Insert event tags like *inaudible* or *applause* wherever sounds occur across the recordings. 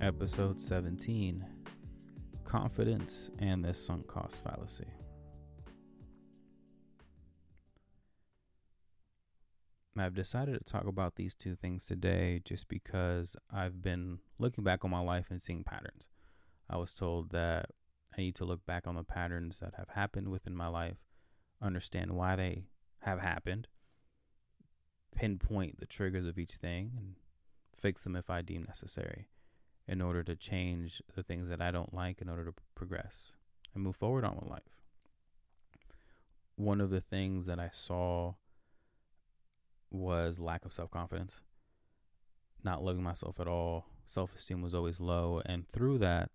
Episode 17 Confidence and the Sunk Cost Fallacy. I've decided to talk about these two things today just because I've been looking back on my life and seeing patterns. I was told that I need to look back on the patterns that have happened within my life, understand why they have happened, pinpoint the triggers of each thing, and fix them if I deem necessary in order to change the things that I don't like in order to progress and move forward on with life. One of the things that I saw was lack of self confidence, not loving myself at all. Self esteem was always low. And through that,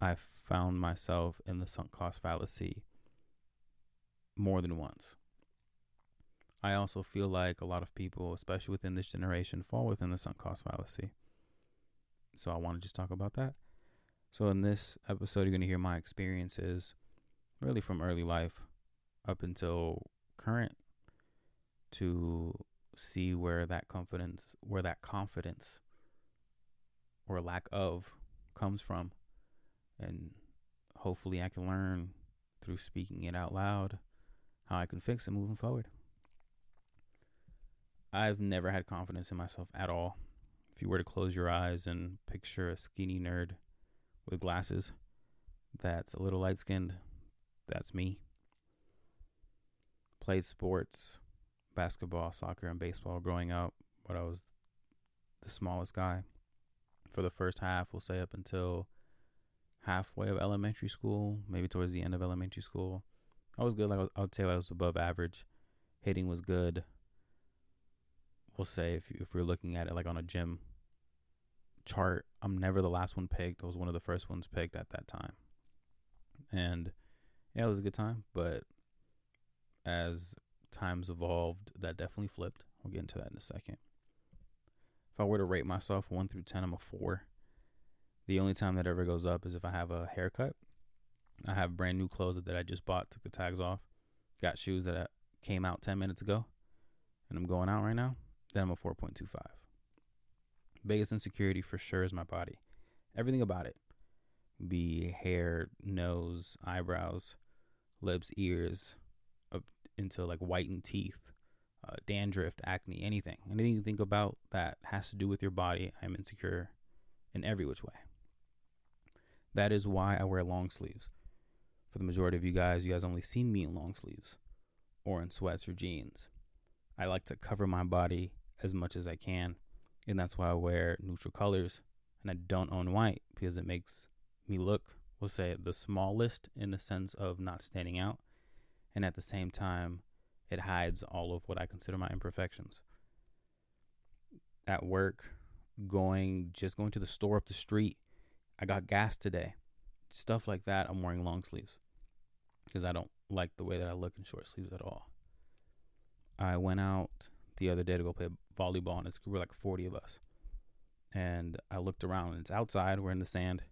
I found myself in the sunk cost fallacy more than once. I also feel like a lot of people, especially within this generation, fall within the sunk cost fallacy. So I want to just talk about that. So in this episode, you're going to hear my experiences really from early life up until current to see where that confidence where that confidence or lack of comes from and hopefully I can learn through speaking it out loud how I can fix it moving forward. I've never had confidence in myself at all. If you were to close your eyes and picture a skinny nerd with glasses that's a little light skinned, that's me. Played sports, basketball, soccer, and baseball growing up, but I was the smallest guy for the first half, we'll say up until halfway of elementary school, maybe towards the end of elementary school. I was good. Like I would say, I was above average. Hitting was good. We'll say if if we're looking at it like on a gym chart, I'm never the last one picked. I was one of the first ones picked at that time, and yeah, it was a good time. But as times evolved, that definitely flipped. We'll get into that in a second. If I were to rate myself one through ten, I'm a four. The only time that ever goes up is if I have a haircut. I have brand new clothes that I just bought, took the tags off, got shoes that uh, came out 10 minutes ago, and I'm going out right now. Then I'm a 4.25. Biggest insecurity for sure is my body. Everything about it be hair, nose, eyebrows, lips, ears, up into like whitened teeth, uh, dandruff, acne, anything. Anything you think about that has to do with your body, I'm insecure in every which way. That is why I wear long sleeves. For the majority of you guys, you guys only seen me in long sleeves or in sweats or jeans. I like to cover my body as much as I can, and that's why I wear neutral colors and I don't own white because it makes me look, we'll say, the smallest in the sense of not standing out, and at the same time, it hides all of what I consider my imperfections. At work, going just going to the store up the street I got gas today. Stuff like that, I'm wearing long sleeves because I don't like the way that I look in short sleeves at all. I went out the other day to go play volleyball, and it's we're like 40 of us. And I looked around, and it's outside. We're in the sand.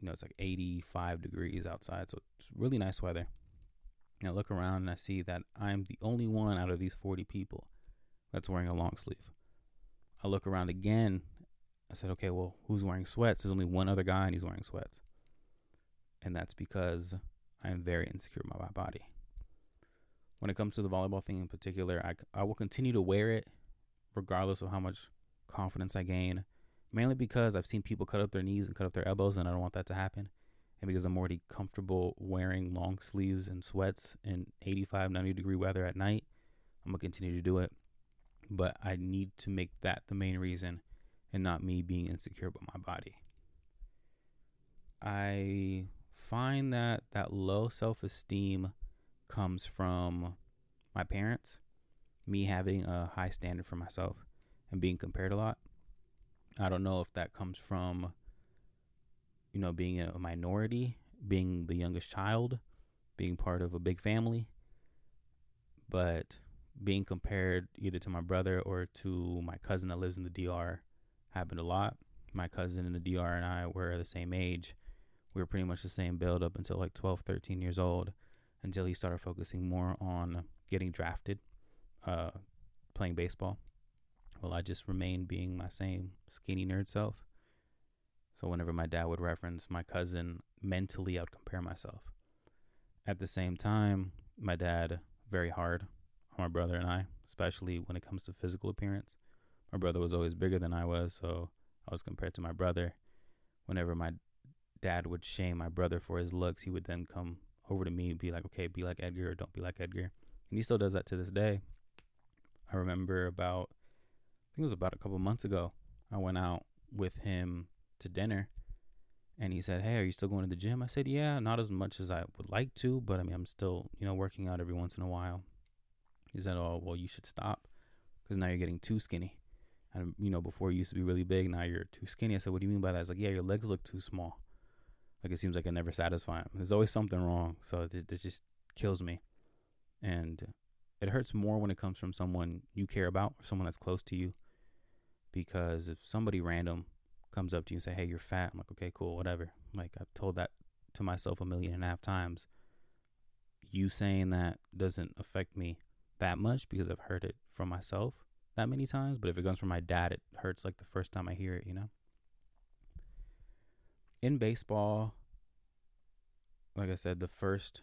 You know, it's like 85 degrees outside, so it's really nice weather. And I look around and I see that I'm the only one out of these 40 people that's wearing a long sleeve. I look around again I said, okay, well, who's wearing sweats? There's only one other guy and he's wearing sweats. And that's because I am very insecure about my body. When it comes to the volleyball thing in particular, I, I will continue to wear it regardless of how much confidence I gain. Mainly because I've seen people cut up their knees and cut up their elbows, and I don't want that to happen. And because I'm already comfortable wearing long sleeves and sweats in 85, 90 degree weather at night, I'm going to continue to do it. But I need to make that the main reason and not me being insecure about my body. I find that that low self esteem comes from my parents, me having a high standard for myself and being compared a lot. I don't know if that comes from, you know, being a minority, being the youngest child, being part of a big family, but being compared either to my brother or to my cousin that lives in the DR happened a lot. My cousin in the DR and I were the same age. We were pretty much the same build up until like 12, 13 years old, until he started focusing more on getting drafted, uh, playing baseball. Well, I just remained being my same skinny nerd self. So whenever my dad would reference my cousin, mentally I would compare myself. At the same time, my dad very hard on my brother and I, especially when it comes to physical appearance. My brother was always bigger than I was, so I was compared to my brother. Whenever my dad would shame my brother for his looks, he would then come over to me and be like, "Okay, be like Edgar or don't be like Edgar." And he still does that to this day. I remember about I think it was about a couple months ago. I went out with him to dinner and he said, Hey, are you still going to the gym? I said, Yeah, not as much as I would like to, but I mean, I'm still, you know, working out every once in a while. He said, Oh, well, you should stop because now you're getting too skinny. And, you know, before you used to be really big, now you're too skinny. I said, What do you mean by that? He's like, Yeah, your legs look too small. Like, it seems like I never satisfy him. There's always something wrong. So it, it just kills me. And it hurts more when it comes from someone you care about or someone that's close to you. Because if somebody random comes up to you and say, "Hey, you're fat," I'm like, "Okay, cool, whatever." Like I've told that to myself a million and a half times. You saying that doesn't affect me that much because I've heard it from myself that many times. But if it comes from my dad, it hurts like the first time I hear it. You know. In baseball, like I said, the first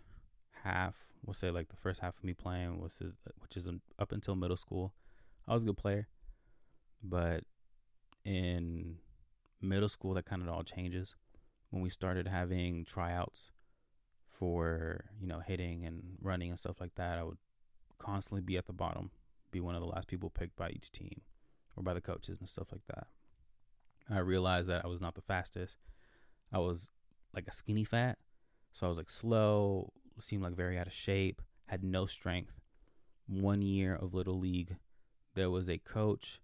half, we'll say like the first half of me playing was, which is up until middle school, I was a good player, but in middle school, that kind of all changes when we started having tryouts for you know hitting and running and stuff like that. I would constantly be at the bottom, be one of the last people picked by each team or by the coaches and stuff like that. I realized that I was not the fastest. I was like a skinny fat, so I was like slow, seemed like very out of shape, had no strength. One year of little league, there was a coach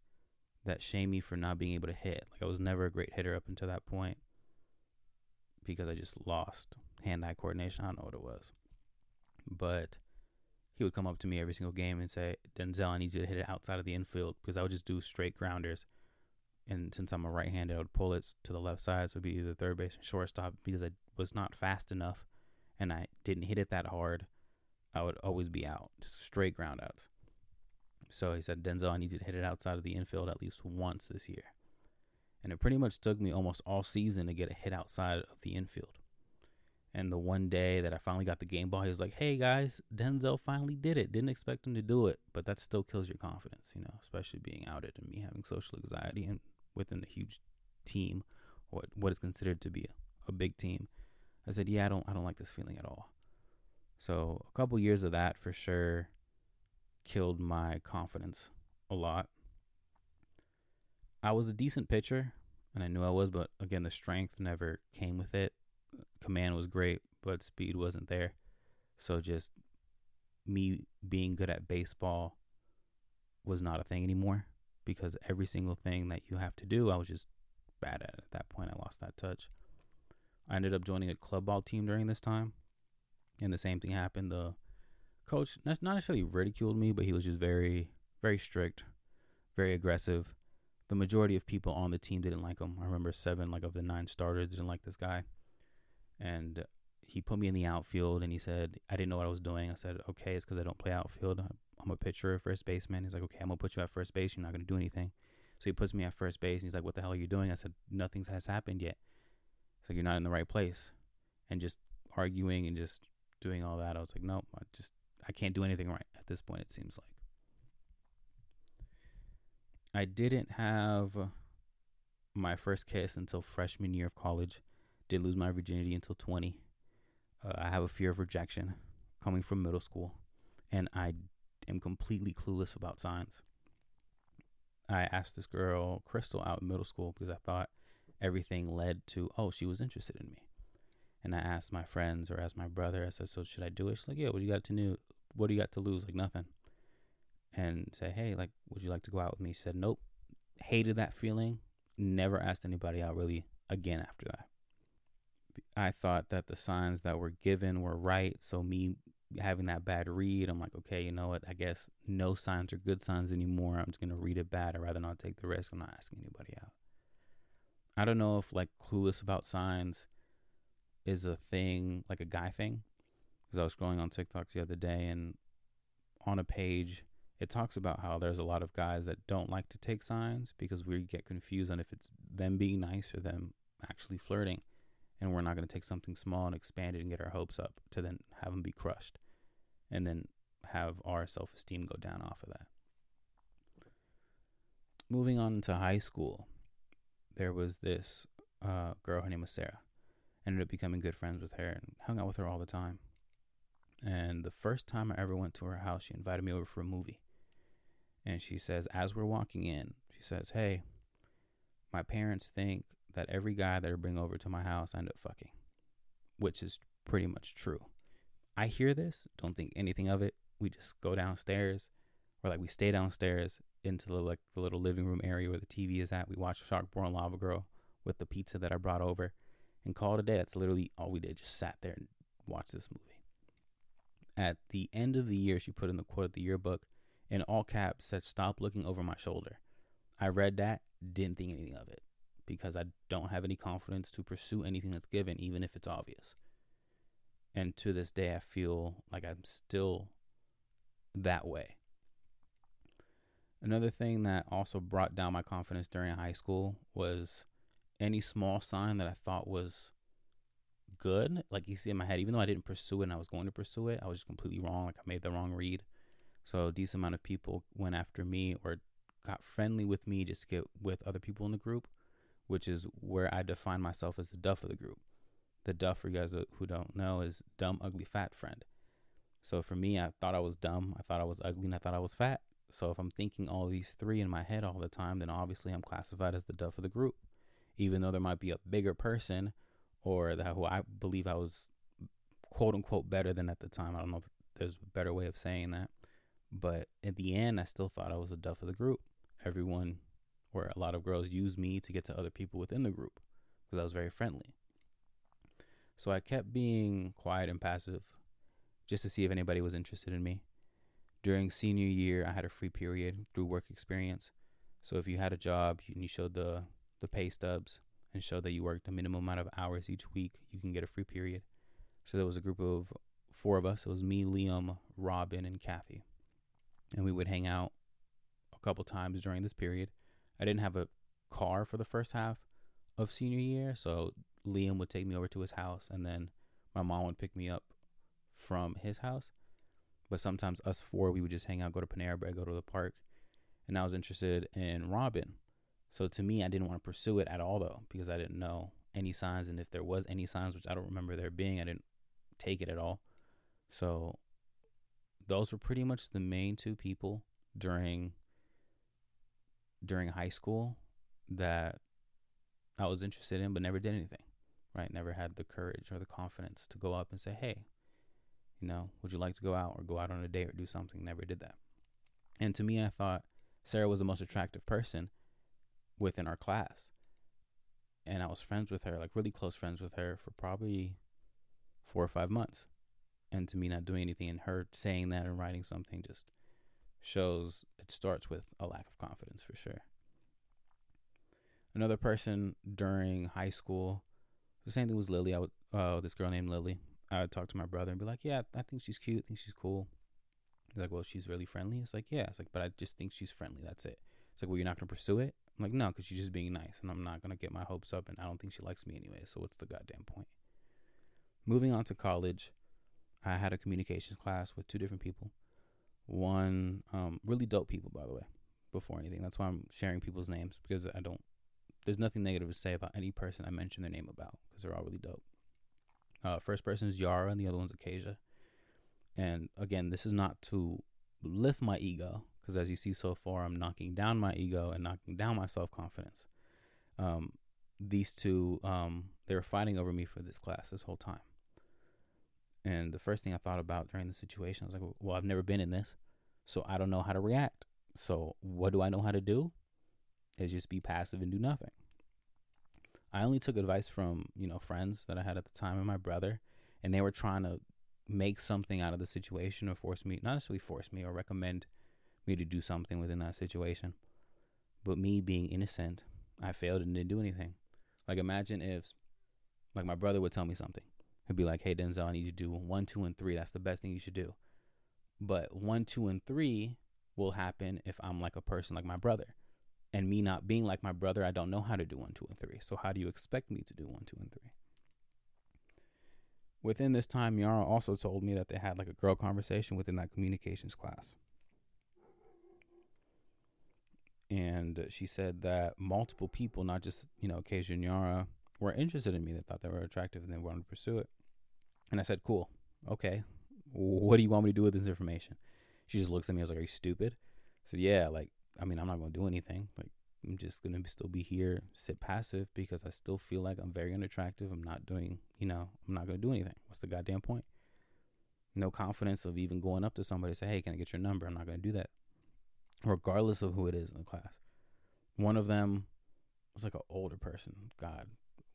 that shame me for not being able to hit. Like I was never a great hitter up until that point because I just lost hand-eye coordination. I don't know what it was, but he would come up to me every single game and say, "Denzel, I need you to hit it outside of the infield," because I would just do straight grounders. And since I'm a right-hander, I would pull it to the left side, so it'd be either third base or shortstop. Because I was not fast enough, and I didn't hit it that hard, I would always be out, straight ground outs. So he said, Denzel, I need you to hit it outside of the infield at least once this year. And it pretty much took me almost all season to get a hit outside of the infield. And the one day that I finally got the game ball, he was like, hey guys, Denzel finally did it. Didn't expect him to do it, but that still kills your confidence, you know, especially being outed and me having social anxiety and within a huge team, what what is considered to be a, a big team. I said, yeah, I don't I don't like this feeling at all. So a couple years of that for sure killed my confidence a lot. I was a decent pitcher, and I knew I was, but again, the strength never came with it. Command was great, but speed wasn't there. So just me being good at baseball was not a thing anymore because every single thing that you have to do, I was just bad at. At that point, I lost that touch. I ended up joining a club ball team during this time, and the same thing happened. The coach not necessarily ridiculed me, but he was just very, very strict, very aggressive. The majority of people on the team didn't like him. I remember seven, like of the nine starters, didn't like this guy, and he put me in the outfield. And he said I didn't know what I was doing. I said, "Okay, it's because I don't play outfield. I'm a pitcher, first baseman." He's like, "Okay, I'm gonna put you at first base. You're not gonna do anything." So he puts me at first base, and he's like, "What the hell are you doing?" I said, "Nothing has happened yet." So you're not in the right place, and just arguing and just doing all that. I was like, "Nope, I just I can't do anything right at this point, it seems like. I didn't have my first kiss until freshman year of college. Did lose my virginity until 20. Uh, I have a fear of rejection coming from middle school, and I am completely clueless about signs. I asked this girl, Crystal, out in middle school because I thought everything led to, oh, she was interested in me. And I asked my friends or asked my brother, I said, so should I do it? She's like, yeah, what do you got to do? what do you got to lose? Like nothing. And say, hey, like, would you like to go out with me? She said, nope. Hated that feeling. Never asked anybody out really again after that. I thought that the signs that were given were right. So me having that bad read, I'm like, okay, you know what? I guess no signs are good signs anymore. I'm just gonna read it bad. I'd rather not take the risk. I'm not asking anybody out. I don't know if like clueless about signs is a thing, like a guy thing because I was scrolling on TikTok the other day and on a page it talks about how there's a lot of guys that don't like to take signs because we get confused on if it's them being nice or them actually flirting. And we're not going to take something small and expand it and get our hopes up to then have them be crushed and then have our self esteem go down off of that. Moving on to high school, there was this uh, girl, her name was Sarah. Ended up becoming good friends with her and hung out with her all the time. And the first time I ever went to her house, she invited me over for a movie. And she says, as we're walking in, she says, Hey, my parents think that every guy that I bring over to my house I end up fucking, which is pretty much true. I hear this, don't think anything of it. We just go downstairs, or like we stay downstairs into the like the little living room area where the TV is at. We watch Sharkboy Lava Girl with the pizza that I brought over, and call it a day. That's literally all we did. Just sat there and watched this movie. At the end of the year, she put in the quote of the yearbook in all caps said, Stop looking over my shoulder. I read that, didn't think anything of it because I don't have any confidence to pursue anything that's given, even if it's obvious. And to this day, I feel like I'm still that way. Another thing that also brought down my confidence during high school was any small sign that I thought was good. Like you see in my head, even though I didn't pursue it and I was going to pursue it, I was just completely wrong. Like I made the wrong read. So a decent amount of people went after me or got friendly with me just to get with other people in the group, which is where I define myself as the duff of the group. The duff, for you guys who don't know, is dumb, ugly, fat friend. So for me, I thought I was dumb, I thought I was ugly, and I thought I was fat. So if I'm thinking all these three in my head all the time, then obviously I'm classified as the duff of the group. Even though there might be a bigger person or that who I believe I was quote unquote better than at the time. I don't know if there's a better way of saying that. But at the end, I still thought I was the duff of the group. Everyone, or a lot of girls, used me to get to other people within the group because I was very friendly. So I kept being quiet and passive just to see if anybody was interested in me. During senior year, I had a free period through work experience. So if you had a job and you showed the, the pay stubs and showed that you worked a minimum amount of hours each week, you can get a free period. So there was a group of four of us. It was me, Liam, Robin, and Kathy and we would hang out a couple times during this period. I didn't have a car for the first half of senior year, so Liam would take me over to his house, and then my mom would pick me up from his house. But sometimes us four, we would just hang out, go to Panera Bread, go to the park, and I was interested in Robin. So to me, I didn't want to pursue it at all, though, because I didn't know any signs, and if there was any signs, which I don't remember there being, I didn't take it at all. So those were pretty much the main two people during during high school that I was interested in but never did anything. Right? Never had the courage or the confidence to go up and say, "Hey, you know, would you like to go out or go out on a date or do something?" Never did that. And to me, I thought Sarah was the most attractive person within our class. And I was friends with her, like really close friends with her for probably 4 or 5 months and to me not doing anything and her saying that and writing something just shows it starts with a lack of confidence for sure another person during high school the same thing was lily i would uh this girl named lily i would talk to my brother and be like yeah i think she's cute i think she's cool he's like well she's really friendly it's like yeah it's like but i just think she's friendly that's it it's like well you're not going to pursue it i'm like no because she's just being nice and i'm not going to get my hopes up and i don't think she likes me anyway so what's the goddamn point moving on to college I had a communications class with two different people. One, um, really dope people, by the way, before anything. That's why I'm sharing people's names because I don't, there's nothing negative to say about any person I mention their name about because they're all really dope. Uh, first person is Yara and the other one's Acacia. And again, this is not to lift my ego because as you see so far, I'm knocking down my ego and knocking down my self confidence. Um, these two, um, they were fighting over me for this class this whole time. And the first thing I thought about during the situation I was like, well, I've never been in this, so I don't know how to react. So what do I know how to do? Is just be passive and do nothing. I only took advice from you know friends that I had at the time and my brother, and they were trying to make something out of the situation or force me, not necessarily force me or recommend me to do something within that situation. But me being innocent, I failed and didn't do anything. Like imagine if, like my brother would tell me something, He'd be like, hey, Denzel, I need you to do one, two, and three. That's the best thing you should do. But one, two, and three will happen if I'm like a person like my brother. And me not being like my brother, I don't know how to do one, two, and three. So how do you expect me to do one, two, and three? Within this time, Yara also told me that they had like a girl conversation within that communications class. And she said that multiple people, not just, you know, Kasia and Yara, were interested in me. They thought they were attractive and they wanted to pursue it. And I said, cool. Okay. What do you want me to do with this information? She just looks at me. I was like, are you stupid? I said, yeah. Like, I mean, I'm not going to do anything. Like, I'm just going to still be here, sit passive because I still feel like I'm very unattractive. I'm not doing, you know, I'm not going to do anything. What's the goddamn point? No confidence of even going up to somebody and say, hey, can I get your number? I'm not going to do that, regardless of who it is in the class. One of them was like an older person. God,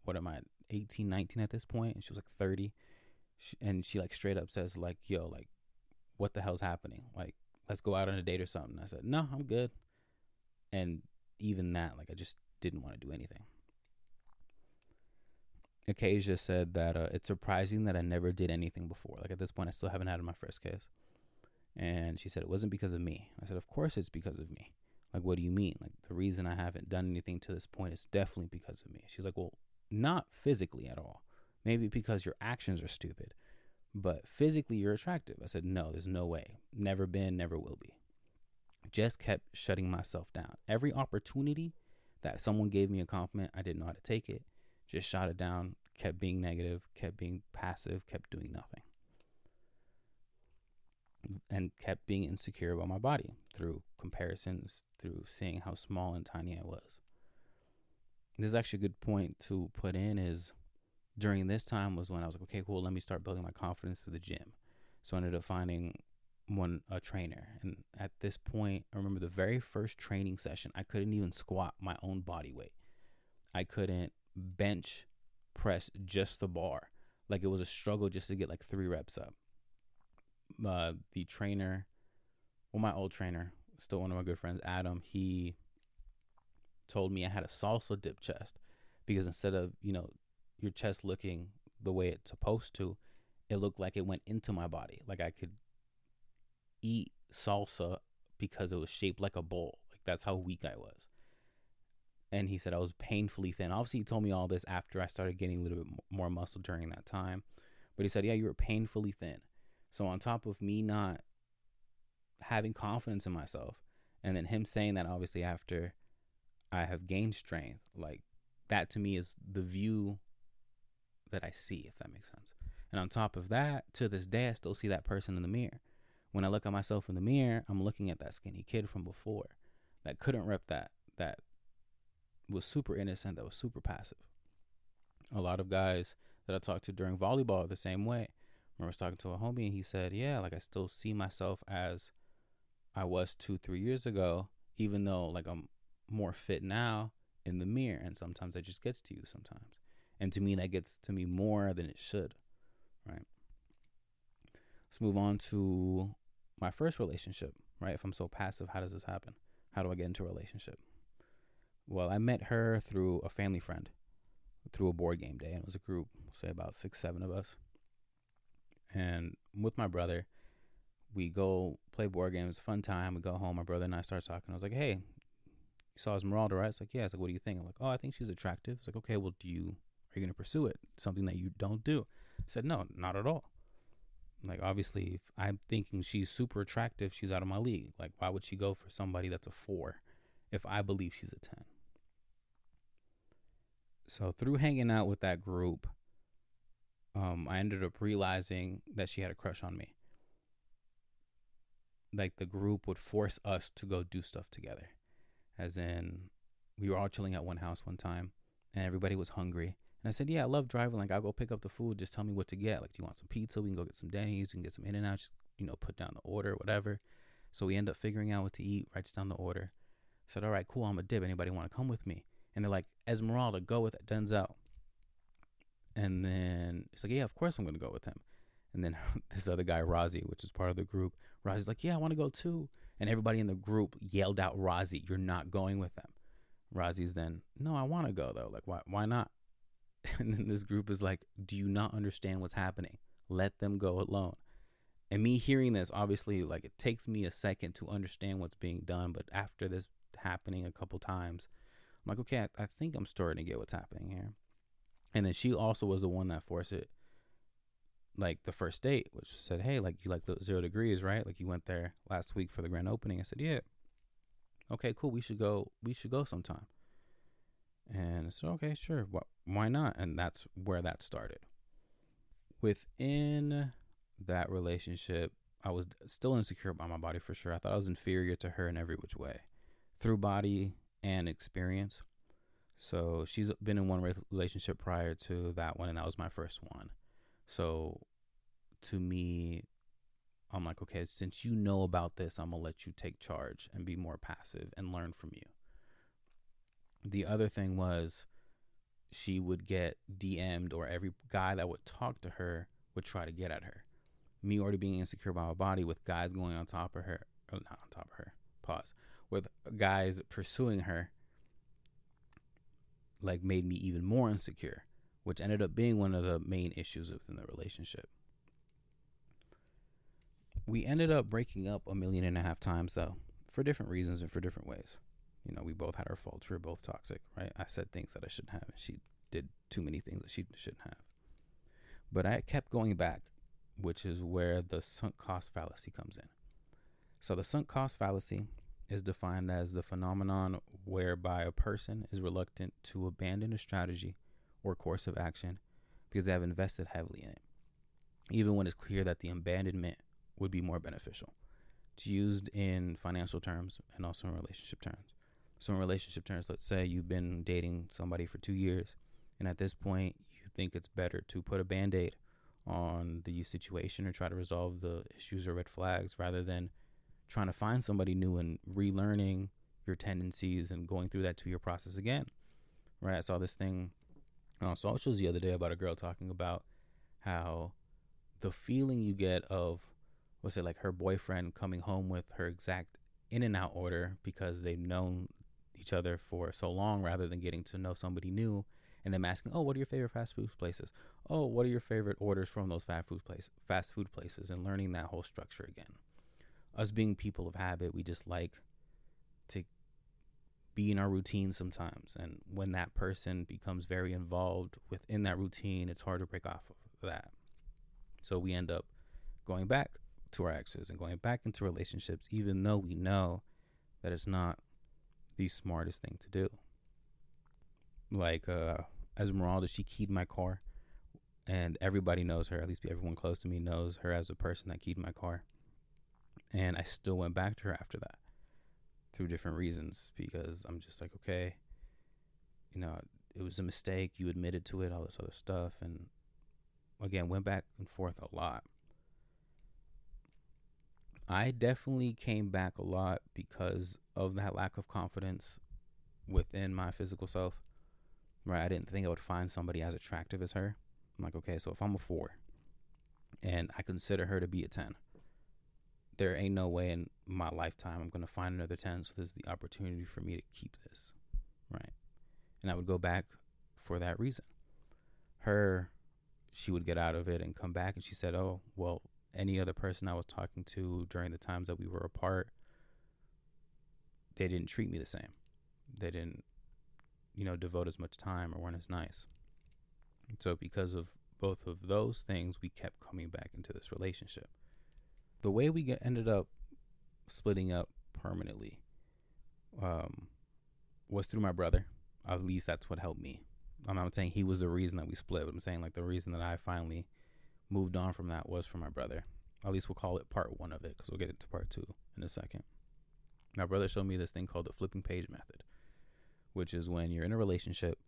what am I, 18, 19 at this point? And she was like 30. She, and she like straight up says, like, yo, like, what the hell's happening? Like, let's go out on a date or something. I said, no, I'm good. And even that, like I just didn't want to do anything. Acacia said that uh, it's surprising that I never did anything before. Like at this point, I still haven't had my first kiss. And she said it wasn't because of me. I said, of course it's because of me. Like, what do you mean? Like the reason I haven't done anything to this point is definitely because of me. She's like, well, not physically at all. Maybe because your actions are stupid, but physically you're attractive. I said, no, there's no way. Never been, never will be just kept shutting myself down. Every opportunity that someone gave me a compliment, I didn't know how to take it. Just shot it down, kept being negative, kept being passive, kept doing nothing. And kept being insecure about my body through comparisons, through seeing how small and tiny I was. This is actually a good point to put in is during this time was when I was like, okay, cool, let me start building my confidence through the gym. So I ended up finding one a trainer and at this point i remember the very first training session i couldn't even squat my own body weight. I couldn't bench press just the bar. Like it was a struggle just to get like three reps up. Uh, the trainer well my old trainer still one of my good friends adam he told me i had a salsa dip chest because instead of you know your chest looking the way it's supposed to it looked like it went into my body. Like i could eat salsa because it was shaped like a bowl. Like that's how weak I was. And he said I was painfully thin. Obviously, he told me all this after I started getting a little bit more muscle during that time. But he said, Yeah, you were painfully thin. So, on top of me not having confidence in myself, and then him saying that obviously after I have gained strength, like that to me is the view that I see, if that makes sense. And on top of that, to this day, I still see that person in the mirror when I look at myself in the mirror, I'm looking at that skinny kid from before that couldn't rep that, that was super innocent, that was super passive. A lot of guys that I talked to during volleyball the same way. Remember I was talking to a homie and he said, Yeah, like I still see myself as I was two, three years ago, even though like I'm more fit now in the mirror. And sometimes that just gets to you sometimes. And to me, that gets to me more than it should, right? Let's move on to my first relationship, right? If I'm so passive, how does this happen? How do I get into a relationship? Well, I met her through a family friend, through a board game day, and it was a group, say about six, seven of us. And with my brother, we go play board games, fun time. We go home. My brother and I start talking. I was like, "Hey, you saw Esmeralda, right?" It's like, "Yeah." It's like, "What do you think?" I'm like, "Oh, I think she's attractive." It's like, "Okay, well, do you are you gonna pursue it? Something that you don't do?" I said, "No, not at all." Like obviously, if I'm thinking she's super attractive, she's out of my league. Like why would she go for somebody that's a 4 if I believe she's a 10? So through hanging out with that group, um, I ended up realizing that she had a crush on me. Like the group would force us to go do stuff together. As in, we were all chilling at one house one time, and everybody was hungry. And I said, Yeah, I love driving. Like, I'll go pick up the food. Just tell me what to get. Like, do you want some pizza? We can go get some Denny's. We can get some In N Out. Just, you know, put down the order, whatever. So we end up figuring out what to eat, writes down the order. I said, All right, cool. I'm a dip. Anybody want to come with me? And they're like, Esmeralda, go with Denzel. And then it's like, Yeah, of course I'm going to go with him. And then *laughs* this other guy, Razi, which is part of the group, Razi's like, Yeah, I want to go too. And everybody in the group yelled out, Razi, you're not going with them. Razi's then, No, I want to go though. Like, why, why not? *laughs* And then this group is like, Do you not understand what's happening? Let them go alone. and me hearing this, obviously, like it takes me a second to understand what's being done. But after this happening a couple times, I'm like, okay, I, I think I'm starting to get what's happening here. And then she also was the one that forced it, like the first date, which said, hey, like you like the zero degrees, right? Like you went there last week for the grand opening. I said, yeah. Okay, cool. We should go. We should go sometime. And I said, okay, sure. Why not? And that's where that started. Within that relationship, I was still insecure about my body for sure. I thought I was inferior to her in every which way through body and experience. So she's been in one relationship prior to that one, and that was my first one. So to me, I'm like, okay, since you know about this, I'm gonna let you take charge and be more passive and learn from you. The other thing was she would get DM'd, or every guy that would talk to her would try to get at her. Me already being insecure about my body, with guys going on top of her, or not on top of her, pause, with guys pursuing her, like made me even more insecure, which ended up being one of the main issues within the relationship. We ended up breaking up a million and a half times though, for different reasons and for different ways. You know, we both had our faults. We were both toxic, right? I said things that I shouldn't have, and she did too many things that she shouldn't have. But I kept going back, which is where the sunk cost fallacy comes in. So the sunk cost fallacy is defined as the phenomenon whereby a person is reluctant to abandon a strategy or course of action because they have invested heavily in it, even when it's clear that the abandonment would be more beneficial. It's used in financial terms and also in relationship terms. So, in relationship terms, let's say you've been dating somebody for two years, and at this point, you think it's better to put a band aid on the situation or try to resolve the issues or red flags rather than trying to find somebody new and relearning your tendencies and going through that two year process again. Right? I saw this thing on socials the other day about a girl talking about how the feeling you get of was it like her boyfriend coming home with her exact in and out order because they've known each other for so long rather than getting to know somebody new and them asking, "Oh, what are your favorite fast food places? Oh, what are your favorite orders from those fast food place fast food places?" and learning that whole structure again us being people of habit, we just like to be in our routine sometimes. And when that person becomes very involved within that routine, it's hard to break off of that. So we end up going back to our exes and going back into relationships, even though we know that it's not the smartest thing to do. Like uh, Esmeralda, she keyed my car, and everybody knows her. At least everyone close to me knows her as the person that keyed my car. And I still went back to her after that through different reasons because I'm just like, okay, you know, it was a mistake. You admitted to it, all this other stuff. And again, went back and forth a lot. I definitely came back a lot because of that lack of confidence within my physical self. Right. I didn't think I would find somebody as attractive as her. I'm like, okay, so if I'm a four and I consider her to be a 10, there ain't no way in my lifetime I'm to find another 10. So this is the opportunity for me to keep this. Right. And I would go back for that reason. Her, she would get out of it and come back. And she said, Oh, well, any other person I was talking to during the times that we were apart, they didn't treat me the same. They didn't, you know, devote as much time or weren't as nice. And so, because of both of those things, we kept coming back into this relationship the way we get, ended up splitting up permanently um, was through my brother. At least that's what helped me. I'm not saying he was the reason that we split, but I'm saying like the reason that I finally moved on from that was for my brother. At least we'll call it part one of it because we'll get into part two in a second. My brother showed me this thing called the flipping page method, which is when you're in a relationship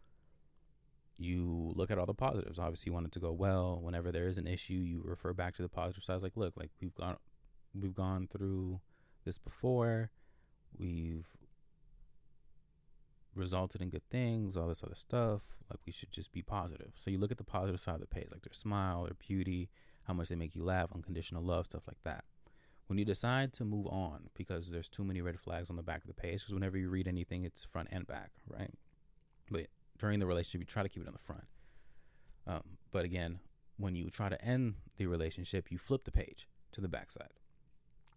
you look at all the positives. Obviously, you want it to go well. Whenever there is an issue, you refer back to the positive sides. Like, look, like we've gone, we've gone through this before. We've resulted in good things, all this other stuff. Like, we should just be positive. So you look at the positive side of the page, like their smile, their beauty, how much they make you laugh, unconditional love, stuff like that. When you decide to move on, because there's too many red flags on the back of the page, because whenever you read anything, it's front and back, right? But during the relationship, you try to keep it on the front. Um, but again, when you try to end the relationship, you flip the page to the backside.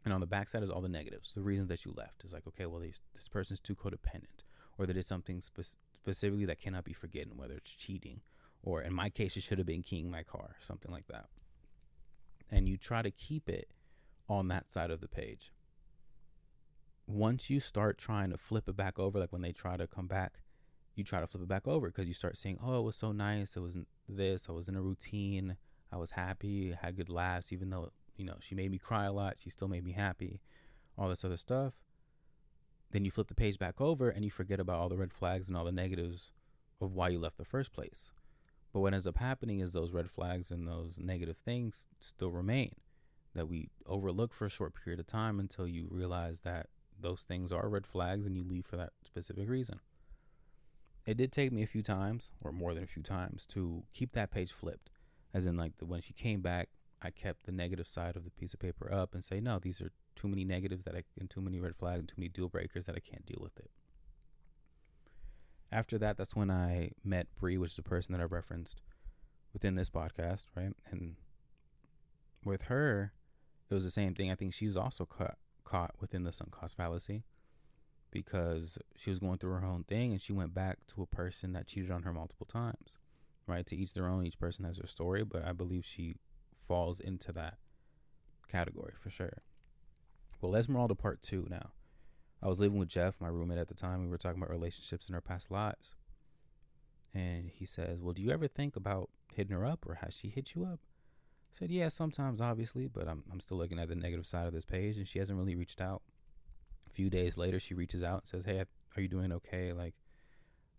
And on the backside is all the negatives, the reasons that you left. Is like, okay, well, this, this person's too codependent, or they did something spe- specifically that cannot be forgotten, whether it's cheating, or in my case, it should have been keying my car, something like that. And you try to keep it on that side of the page. Once you start trying to flip it back over, like when they try to come back, you try to flip it back over because you start saying, "Oh, it was so nice. It was this. I was in a routine. I was happy. Had good laughs. Even though you know she made me cry a lot, she still made me happy. All this other stuff." Then you flip the page back over and you forget about all the red flags and all the negatives of why you left the first place. But what ends up happening is those red flags and those negative things still remain that we overlook for a short period of time until you realize that those things are red flags and you leave for that specific reason it did take me a few times, or more than a few times, to keep that page flipped. As in, like the, when she came back, I kept the negative side of the piece of paper up and say, no, these are too many negatives that I and too many red flags and too many deal breakers that I can't deal with it. After that, that's when I met Bree, which is the person that I referenced within this podcast, right? And with her, it was the same thing. I think she was also caught caught within the sunk cost fallacy because she was going through her own thing and she went back to a person that cheated on her multiple times. Right? To each their own, each person has their story, but I believe she falls into that category for sure. Well, Esmeralda part two now. I was living with Jeff, my roommate at the time. We were talking about relationships in our past lives. And he says, Well, do you ever think about hitting her up or has she hit you up? I said, Yeah, sometimes, obviously, but I'm, I'm still looking at the negative side of this page and she hasn't really reached out A few days later, she reaches out and says, "Hey, are you doing okay? Like,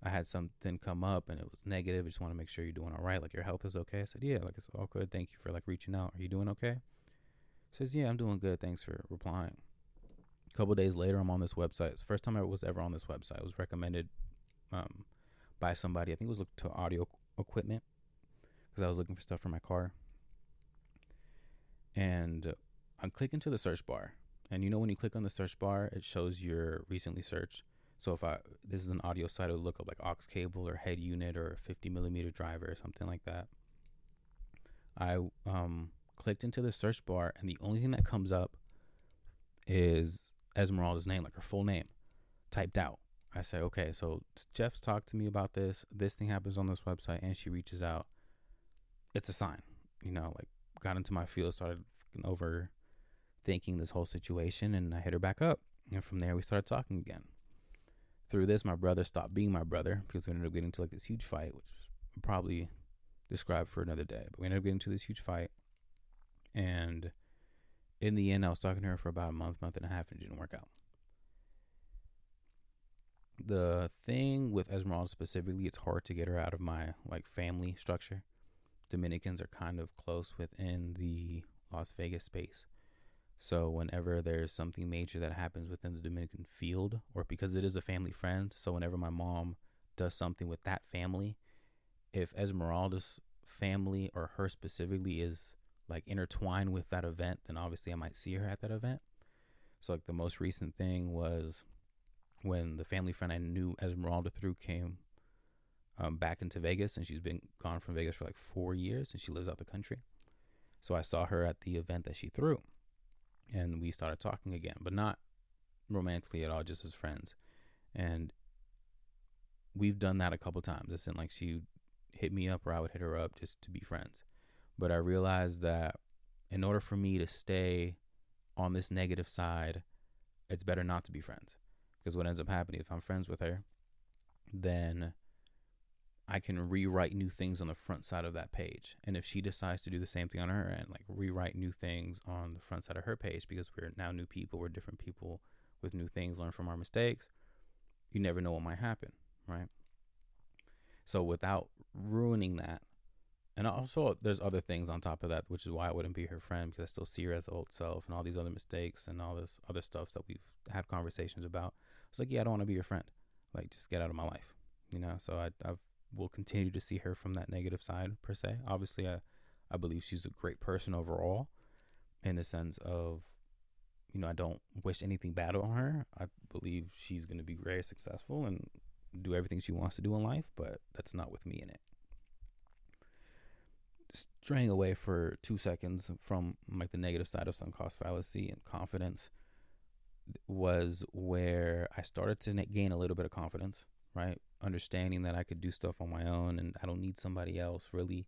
I had something come up and it was negative. I just want to make sure you're doing all right. Like, your health is okay." I said, "Yeah, like it's all good. Thank you for like reaching out. Are you doing okay?" Says, "Yeah, I'm doing good. Thanks for replying." A couple days later, I'm on this website. It's the first time I was ever on this website. It was recommended um, by somebody. I think it was to audio equipment because I was looking for stuff for my car. And I'm clicking to the search bar and you know when you click on the search bar, it shows your recently searched. So if I this is an audio site, it would look up like aux cable or head unit or 50 millimeter driver or something like that. I um, clicked into the search bar, and the only thing that comes up is Esmeralda's name, like her full name, typed out. I say, okay, so Jeff's talked to me about this. This thing happens on this website, and she reaches out. It's a sign, you know. Like got into my field, started over thinking this whole situation, and I hit her back up. And from there, we started talking again. Through this, my brother stopped being my brother because we ended up getting into like this huge fight, which is probably described for another day. But we ended up getting into this huge fight, and in the end, I was talking to her for about a month, month and a half, and it didn't work out. The thing with Esmeralda specifically, it's hard to get her out of my like family structure. Dominicans are kind of close within the Las Vegas space. So whenever there's something major that happens within the Dominican field, or because it is a family friend, so whenever my mom does something with that family, if Esmeralda's family or her specifically is like intertwined with that event, then obviously I might see her at that event. So like the most recent thing was when the family friend I knew Esmeralda through came um, back into Vegas, and she's been gone from Vegas for like four years, and she lives out the country. So I saw her at the event that she threw and we started talking again, but not romantically at all, just as friends. And we've done that a couple times. It's in like she hit me up or I would hit her up just to be friends. But I realized that in order for me to stay on this negative side, it's better not to be friends. Because what ends up happening if I'm friends with her, then I can rewrite new things on the front side of that page. And if she decides to do the same thing on her end, like rewrite new things on the front side of her page, because we're now new people, we're different people with new things, learn from our mistakes, you never know what might happen, right? So without ruining that, and also there's other things on top of that, which is why I wouldn't be her friend because I still see her as the old self and all these other mistakes and all this other stuff that we've had conversations about. It's like, yeah, I don't want to be your friend. Like, just get out of my life, you know. So I, I've will continue to see her from that negative side per se. Obviously, I, I believe she's a great person overall, in the sense of, you know, I don't wish anything bad on her. I believe she's going to be very successful and do everything she wants to do in life, but that's not with me in it. Straying away for two seconds from like the negative side of sunk cost fallacy and confidence was where I started to gain a little bit of confidence, right? Understanding that I could do stuff on my own and I don't need somebody else really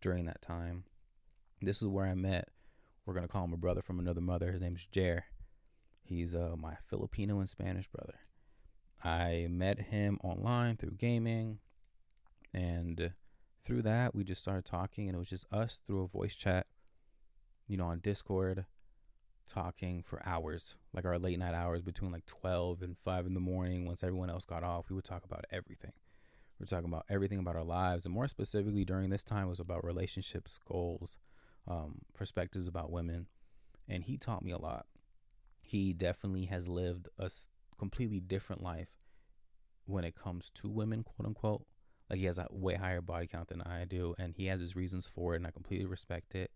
during that time. This is where I met, we're going to call him a brother from another mother. His name's Jer. He's uh, my Filipino and Spanish brother. I met him online through gaming and through that we just started talking and it was just us through a voice chat, you know, on Discord talking for hours, like our late night hours between like 12 and 5 in the morning. Once everyone else got off, we would talk about everything. We were talking about everything about our lives. And more specifically, during this time, was about relationships, goals, um, perspectives about women. And he taught me a lot. He definitely has lived a completely different life when it comes to women, quote unquote. Like he has a way higher body count than I do, and he has his reasons for it, and I completely respect it.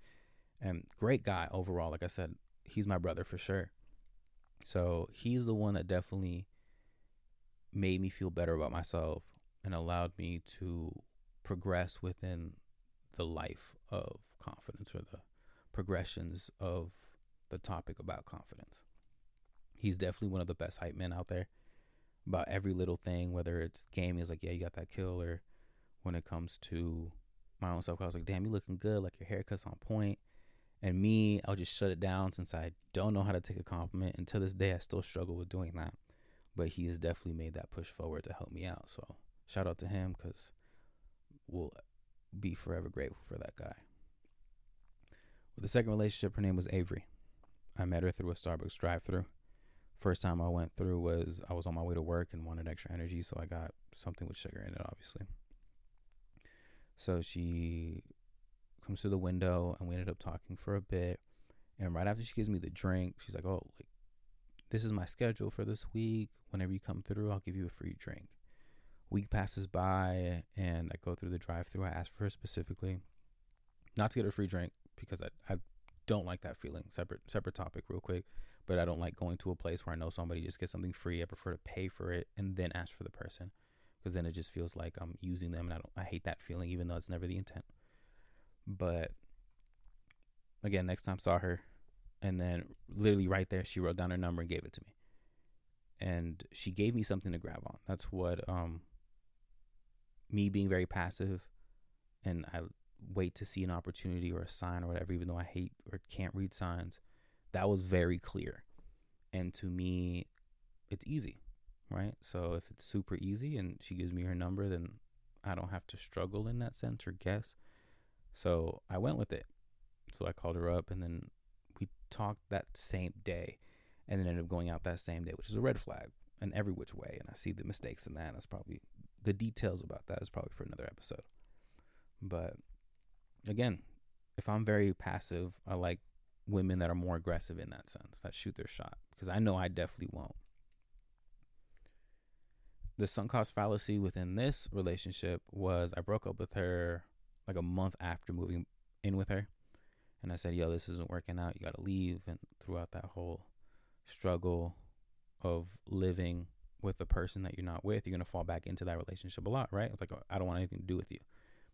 And great guy overall. Like I said, he's my brother for sure. So he's the one that definitely made me feel better about myself and allowed me to progress within the life of confidence or the progressions of the topic about confidence. He's definitely one of the best hype men out there about every little thing, whether it's gaming, is like, yeah, you got that kill, or when it comes to my own self, I was like, damn, you looking good, like your haircut's on point. And me, I'll just shut it down since I don't know how to take a compliment. And to this day, I still struggle with doing that. But he has definitely made that push forward to help me out. So shout out to him because we'll be forever grateful for that guy. With the second relationship, her name was Avery. I met her through a Starbucks drive through. First time I went through was I was on my way to work and wanted extra energy, so I got something with sugar in it, obviously. So she comes to the window and we ended up talking for a bit. And right after she gives me the drink, she's like, "Oh, like this is my schedule for this week. Whenever you come through, I'll give you a free drink." Week passes by and I go through the drive-through. I ask for her specifically not to get a free drink because I, I don't like that feeling. Separate separate topic real quick, but I don't like going to a place where I know somebody just gets something free. I prefer to pay for it and then ask for the person because then it just feels like I'm using them and I don't I hate that feeling even though it's never the intent. But again, next time saw her, and then literally right there, she wrote down her number and gave it to me. And she gave me something to grab on. That's what um me being very passive and I wait to see an opportunity or a sign or whatever, even though I hate or can't read signs, that was very clear. And to me, it's easy, right? So if it's super easy and she gives me her number, then I don't have to struggle in that sense or guess. So I went with it. So I called her up and then we talked that same day and then ended up going out that same day, which is a red flag in every which way. And I see the mistakes in that. That's probably the details about that is probably for another episode. But again, if I'm very passive, I like women that are more aggressive in that sense, that shoot their shot, because I know I definitely won't. The sunk cost fallacy within this relationship was I broke up with her like a month after moving in with her. And I said, yo, this isn't working out. You got to leave. And throughout that whole struggle of living with the person that you're not with, you're going to fall back into that relationship a lot, right? It's like, oh, I don't want anything to do with you.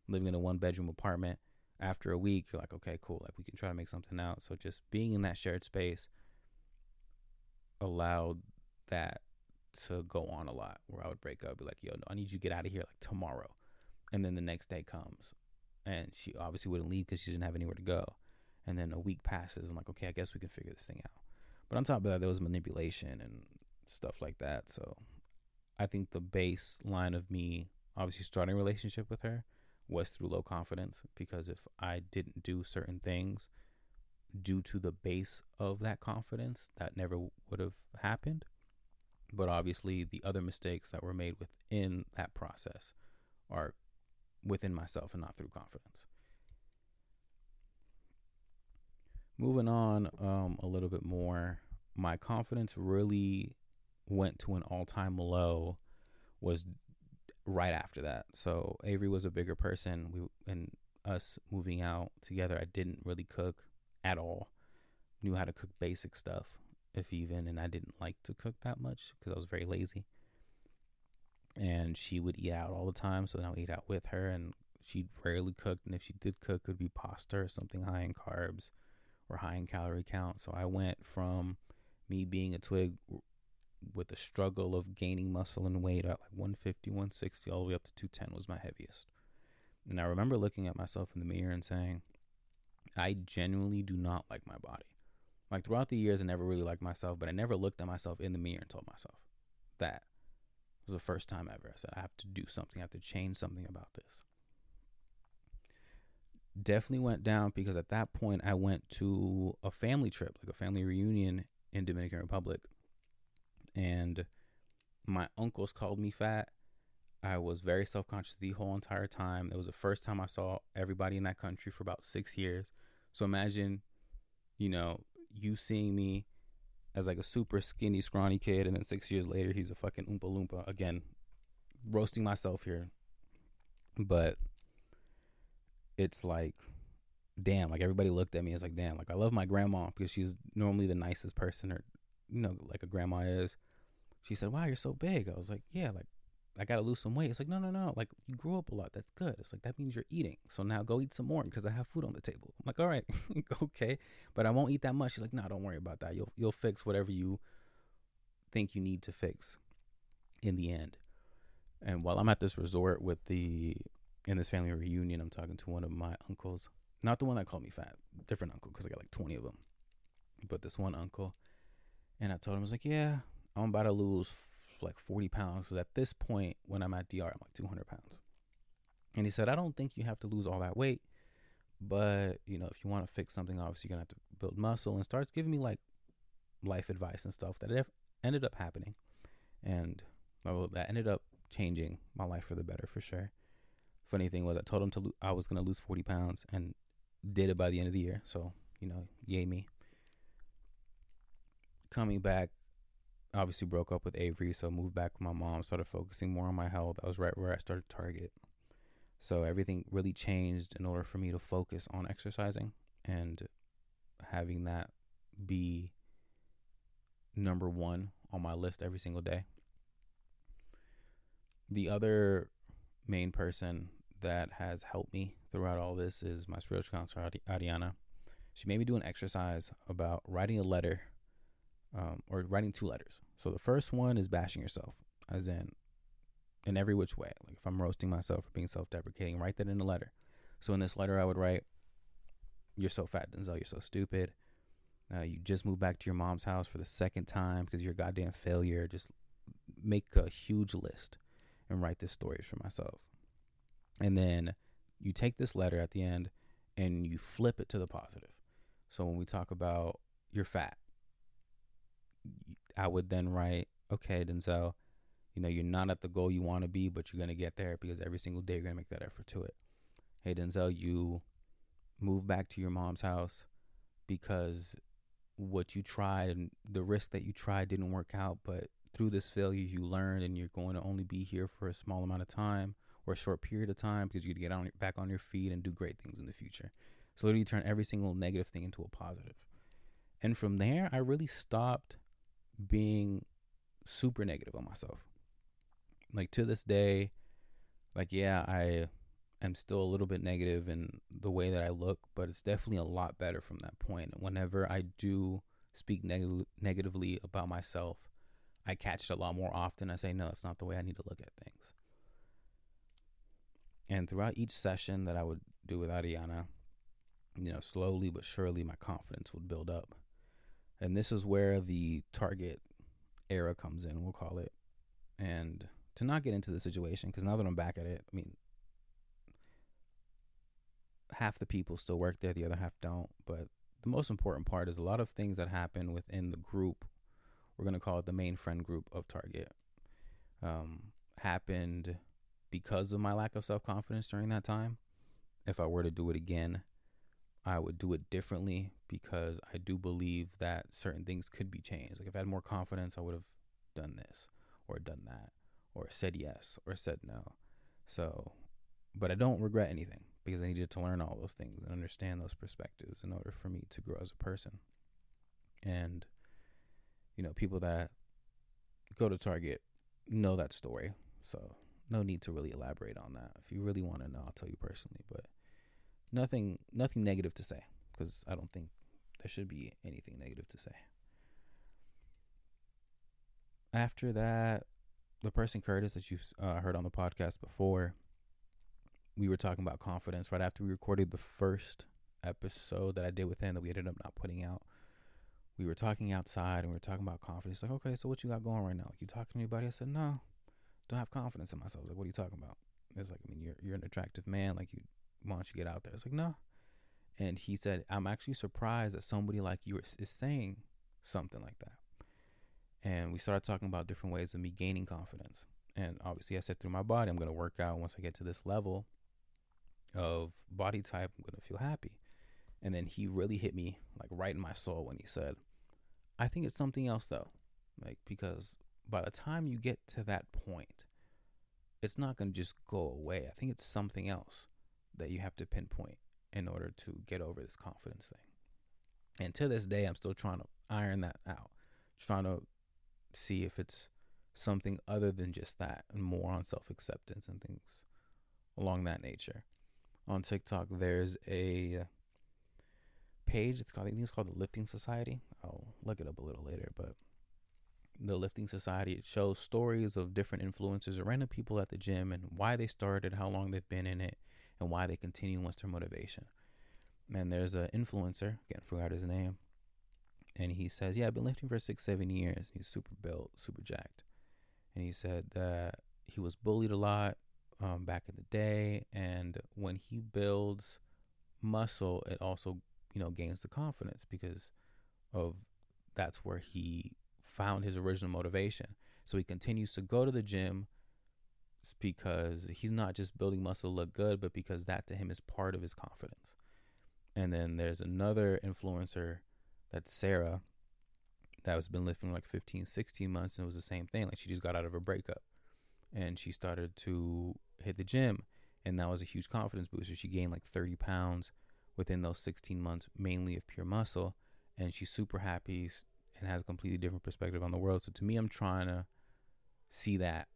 Living in a one bedroom apartment. After a week, you're like, okay, cool. Like, we can try to make something out. So just being in that shared space allowed that to go on a lot where I would break up, be like, yo, no, I need you to get out of here like tomorrow. And then the next day comes and she obviously wouldn't leave because she didn't have anywhere to go. And then a week passes. I'm like, okay, I guess we can figure this thing out. But on top of that, there was manipulation and stuff like that. So I think the baseline of me obviously starting a relationship with her was through low confidence because if I didn't do certain things due to the base of that confidence, that never would have happened. But obviously, the other mistakes that were made within that process are within myself and not through confidence. Moving on um, a little bit more, my confidence really went to an all time low was right after that. So Avery was a bigger person. We and us moving out together, I didn't really cook at all. Knew how to cook basic stuff, if even, and I didn't like to cook that much because I was very lazy and she would eat out all the time. So then I would eat out with her, and she rarely cooked, and if she did cook, it would be pasta or something high in carbs or high in calorie count. So I went from me being a twig with the struggle of gaining muscle and weight at like 150, 160, all the way up to 210 was my heaviest. And I remember looking at myself in the mirror and saying, I genuinely do not like my body. Like throughout the years, I never really liked myself, but I never looked at myself in the mirror and told myself that was the first time ever. I said, I have to do something, I have to change something about this. Definitely went down because at that point I went to a family trip, like a family reunion in Dominican Republic. And my uncles called me fat. I was very self conscious the whole entire time. It was the first time I saw everybody in that country for about six years. So imagine, you know, you seeing me as like a super skinny, scrawny kid, and then six years later, he's a fucking oompa loompa. Again, roasting myself here, but it's like, damn, like everybody looked at me as like, damn, like I love my grandma because she's normally the nicest person, or you know, like a grandma is. She said, "Wow, you're so big." I was like, "Yeah, like I gotta lose some weight. It's like, no, no, no. Like you grew up a lot. That's good. It's like that means you're eating. So now go eat some more because I have food on the table. I'm like, all right, *laughs* okay, but I won't eat that much. She's like, no, don't worry about that. You'll you'll fix whatever you think you need to fix in the end. And while I'm at this resort with the in this family reunion, I'm talking to one of my uncles, not the one that called me fat, different uncle because I got like 20 of them, but this one uncle. And I told him, I was like, yeah, I'm about to lose like 40 pounds. Because at this point, when I'm at DR, I'm like 200 pounds. And he said, I don't think you have to lose all that weight. But, you know, if you want to fix something, obviously you're to have to build muscle and starts giving me like life advice and stuff that ended up happening. And well, that ended up changing my life for the better for sure. Funny thing was, I told him to lo- I was going to lose 40 pounds and did it by the end of the year. So, you know, yay me. Coming back obviously broke up with Avery, so moved back with my mom, started focusing more on my health. I was right where I started Target. So everything really changed in order for me to focus on exercising and having that be number one on my list every single day. The other main person that has helped me throughout all this is my spiritual counselor, Ariana. She made me do an exercise about writing a letter um, or writing two letters. So the first one is bashing yourself, as in, in every which way. Like if I'm roasting myself for being self-deprecating, write that in a letter. So in this letter, I would write, "You're so fat, Denzel. You're so stupid. Uh, you just moved back to your mom's house for the second time because you're a goddamn failure. Just make a huge list and write this story for myself. And then you take this letter at the end and you flip it to the positive. So when we talk about you're fat, I would then write, okay, Denzel, you know, you're not at the goal you want to be, but you're going to get there because every single day you're going to make that effort to it. Hey, Denzel, you move back to your mom's house because what you tried and the risk that you tried didn't work out, but through this failure, you learned and you're going to only be here for a small amount of time or a short period of time because you get on back on your feet and do great things in the future. So literally turn every single negative thing into a positive. And from there, I really stopped being super negative on myself. Like to this day, like yeah, I am still a little bit negative in the way that I look, but it's definitely a lot better from that point. Whenever I do speak neg- negatively about myself, I catch it a lot more often. I say, no, that's not the way I need to look at things. And throughout each session that I would do with Ariana, you know, slowly but surely my confidence would build up. And this is where the target era comes in, we'll call it. And to not get into the situation, because now that I'm back at it, I mean, half the people still work there, the other half don't. But the most important part is a lot of things that happen within the group, we're going to call it the main friend group of Target, um, happened because of my lack of self confidence during that time. If I were to do it again, I would do it differently because I do believe that certain things could be changed. Like if I had more confidence, I would have done this or done that or said yes or said no. So, but I don't regret anything because I needed to learn all those things and understand those perspectives in order for me to grow as a person. And, you know, people that go to Target know that story. So no need to really elaborate on that. If you really want to know, I'll tell you personally, but nothing nothing negative to say because I don't think there should be anything negative to say. After that, the person Curtis that you've uh, heard on the podcast before, we were talking about confidence right after we recorded the first episode that I did with him that we ended up not putting out. We were talking outside and we were talking about confidence. Like, okay, so what you got going right now? You talking to anybody? I said, no, don't have confidence in myself. Like, what are you talking about? It's like, I mean, you're you're an attractive man. Like, you why don't you get out there? It's like, no. And he said, I'm actually surprised that somebody like you is, saying something like that. And we started talking about different ways of me gaining confidence. And obviously, I said through my body, I'm going to work out. Once I get to this level of body type, I'm going to feel happy. And then he really hit me like right in my soul when he said, I think it's something else though. Like, because by the time you get to that point, it's not going to just go away. I think it's something else that you have to pinpoint in order to get over this confidence thing. And to this day, I'm still trying to iron that out, trying to see if it's something other than just that and more on self acceptance and things along that nature. On TikTok, there's a page. It's called I think it's called the Lifting Society. I'll look it up a little later, but the Lifting Society it shows stories of different influencers or random people at the gym and why they started, how long they've been in it, and why they continue. What's their motivation? And there's an influencer. Again, forgot his name. And he says, "Yeah, I've been lifting for six, seven years. He's super built, super jacked." And he said that he was bullied a lot um, back in the day, and when he builds muscle, it also you know gains the confidence because of that's where he found his original motivation. So he continues to go to the gym because he's not just building muscle look good, but because that to him is part of his confidence. And then there's another influencer that's Sarah that has been lifting like 15, 16 months and it was the same thing. Like she just got out of a breakup and she started to hit the gym and that was a huge confidence booster. She gained like 30 pounds within those 16 months, mainly of pure muscle. And she's super happy and has a completely different perspective on the world. So to me, I'm trying to see that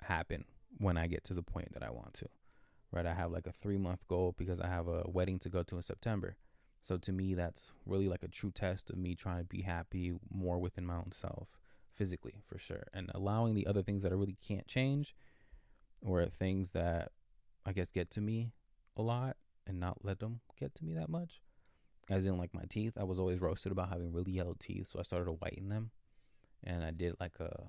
happen when I get to the point that I want to. Right? I have like a three month goal because I have a wedding to go to in September. So to me, that's really like a true test of me trying to be happy more within my own self, physically for sure, and allowing the other things that I really can't change, or things that I guess get to me a lot and not let them get to me that much. As in, like my teeth, I was always roasted about having really yellow teeth, so I started to whiten them, and I did like a,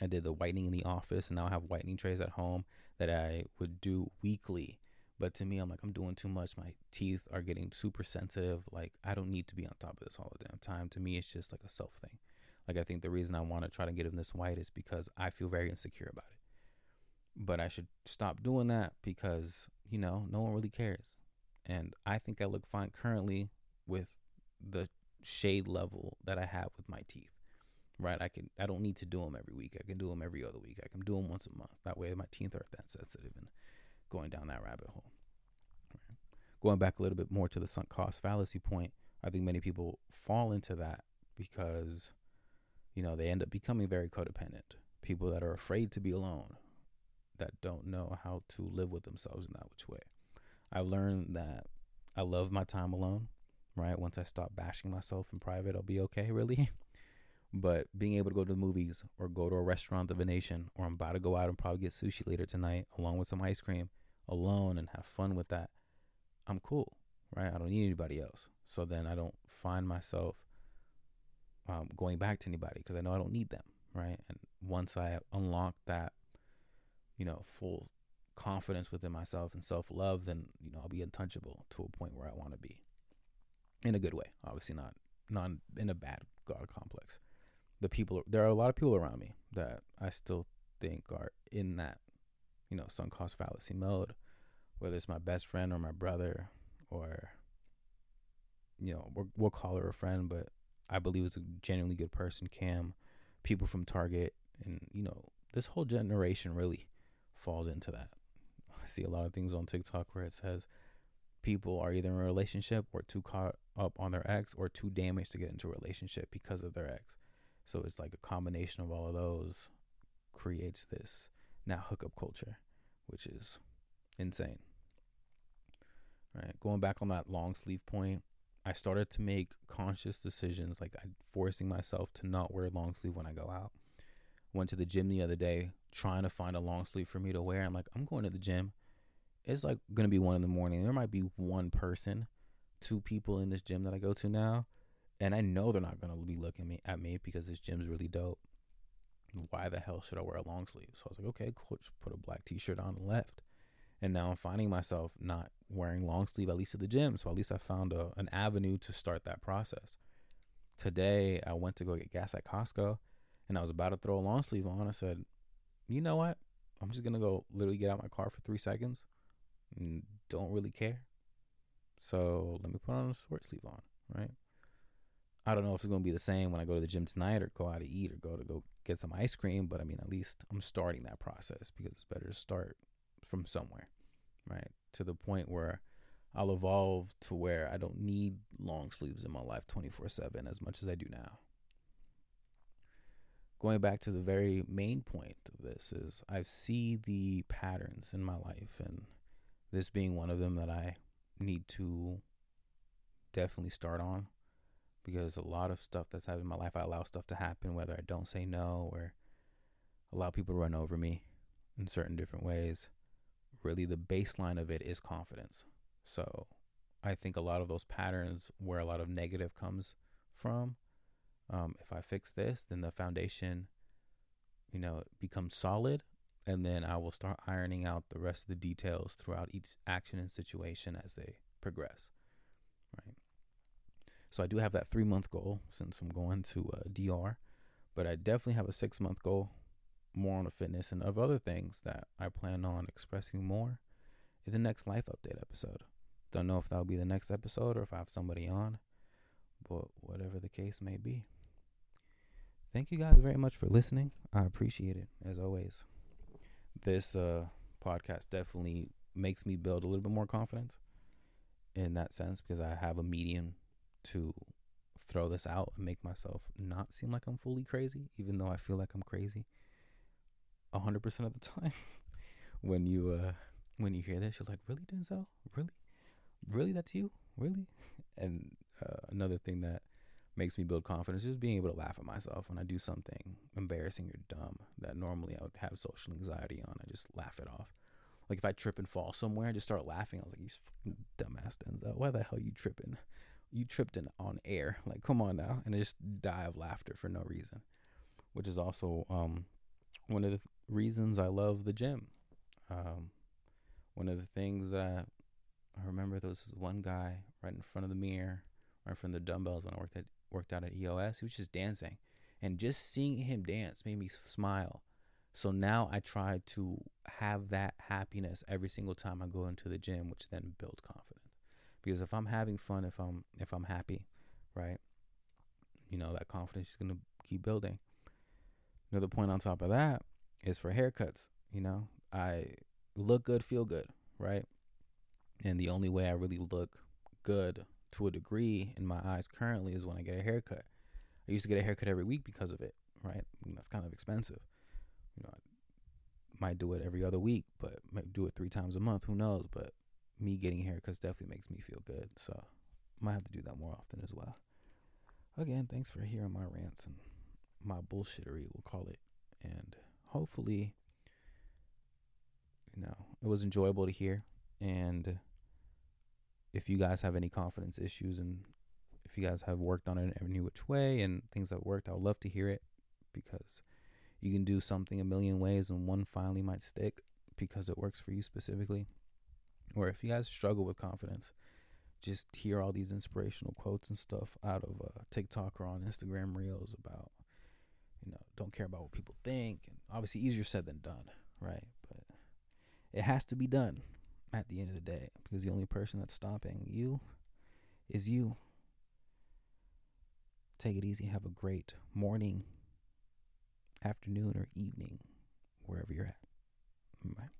I did the whitening in the office, and now I have whitening trays at home that I would do weekly. But to me, I'm like, I'm doing too much. My teeth are getting super sensitive. Like, I don't need to be on top of this all the damn time. To me, it's just like a self thing. Like, I think the reason I want to try to get them this white is because I feel very insecure about it. But I should stop doing that because you know, no one really cares. And I think I look fine currently with the shade level that I have with my teeth. Right? I can I don't need to do them every week. I can do them every other week. I can do them once a month. That way my teeth aren't that sensitive and going down that rabbit hole. Right? Going back a little bit more to the sunk cost fallacy point, I think many people fall into that because you know, they end up becoming very codependent. People that are afraid to be alone, that don't know how to live with themselves in that which way. I've learned that I love my time alone, right? Once I stop bashing myself in private, I'll be okay, *laughs* really. But being able to go to the movies or go to a restaurant, the Venetian, or I'm about to go out and probably get sushi later tonight, along with some ice cream, alone and have fun with that, I'm cool, right? I don't need anybody else. So then I don't find myself um, going back to anybody because I know I don't need them, right? And once I unlock that you know, full confidence within myself and self love, then you know I'll be untouchable to a point where I want to be, in a good way. Obviously, not not in a bad god complex. The people there are a lot of people around me that I still think are in that, you know, sunk cost fallacy mode, whether it's my best friend or my brother or, you know, we'll, we'll call her a friend, but I believe is a genuinely good person. Cam, people from Target, and you know, this whole generation really falls into that. I see a lot of things on TikTok where it says people are either in a relationship or too caught up on their ex or too damaged to get into a relationship because of their ex. So it's like a combination of all of those creates this now hookup culture, which is insane. Right. Going back on that long sleeve point, I started to make conscious decisions, like I forcing myself to not wear long sleeve when I go out. Went to the gym the other day, trying to find a long sleeve for me to wear. I'm like, I'm going to the gym. It's like gonna be one in the morning. There might be one person, two people in this gym that I go to now, and I know they're not gonna be looking me at me because this gym's really dope. Why the hell should I wear a long sleeve? So I was like, okay, cool. Just put a black t-shirt on and left. And now I'm finding myself not wearing long sleeve at least at the gym. So at least I found a, an avenue to start that process. Today I went to go get gas at Costco and I was about to throw a long sleeve on. I said, you know what? I'm just gonna go literally get out my car for three seconds don't really care. So let me put on a short sleeve on, right? I don't know if it's gonna be the same when I go to the gym tonight or go out to eat or go to go get some ice cream, but I mean at least I'm starting that process because it's better to start from somewhere, right? To the point where I'll evolve to where I don't need long sleeves in my life 24 7 as much as I do now. Going back to the very main point of this is I see the patterns in my life, and this being one of them that I need to definitely start on because a lot of stuff that's happened in my life, I allow stuff to happen, whether I don't say no or allow people to run over me in certain different ways really the baseline of it is confidence. So I think a lot of those patterns where a lot of negative comes from, um, if I fix this, then the foundation, you know, becomes solid. And then I will start ironing out the rest of the details throughout each action and situation as they progress. So I do have that three month goal since I'm going to uh, DR, but I definitely have a six month goal more on the fitness and of other things that I plan on expressing more in the next life update episode. Don't know if that'll be the next episode or if I have somebody on, but whatever the case may be. Thank you guys very much for listening. I appreciate it as always. This uh, podcast definitely makes me build a little bit more confidence in that sense because I have a medium to throw this out and make myself not seem like I'm fully crazy, even though I feel like I'm crazy hundred percent of the time. *laughs* when you uh when you hear this, you're like, really, Denzel? Really, really? That's you? Really? *laughs* And uh, another thing that makes me build confidence is being able to laugh at myself when I do something embarrassing or dumb that normally I would have social anxiety on. I just laugh it off. Like if I trip and fall somewhere, I just start laughing. I was like, "You fucking dumbass Denzel! Why the hell are you tripping? You tripped in on air. Like, come on now!" And I just die of laughter for no reason, which is also um one of the reasons I love the gym. Um, one of the things that I remember there was one guy right in front of the mirror, right in front of the dumbbells when I worked at worked out at EOS. He was just dancing, and just seeing him dance made me smile. So now I try to have that happiness every single time I go into the gym, which then builds confidence. Because if I'm having fun, if I'm if I'm happy, right, you know that confidence is gonna keep building. Another point on top of that is for haircuts. You know, I look good, feel good, right? And the only way I really look good to a degree in my eyes currently is when I get a haircut. I used to get a haircut every week because of it, right? And that's kind of expensive. You know, I might do it every other week, but might do it three times a month. Who knows? But me getting haircuts definitely makes me feel good. So might have to do that more often as well. Again, thanks for hearing my rants and my bullshittery, we'll call it. And hopefully, you know, it was enjoyable to hear. And if you guys have any confidence issues and if you guys have worked on it in every which way and things that worked, I would love to hear it because you can do something a million ways and one finally might stick because it works for you specifically. Or if you guys struggle with confidence, just hear all these inspirational quotes and stuff out of uh, TikTok or on Instagram Reels about you know, don't care about what people think. And obviously, easier said than done, right? But it has to be done at the end of the day because the only person that's stopping you is you. Take it easy. Have a great morning, afternoon, or evening, wherever you're at. Bye.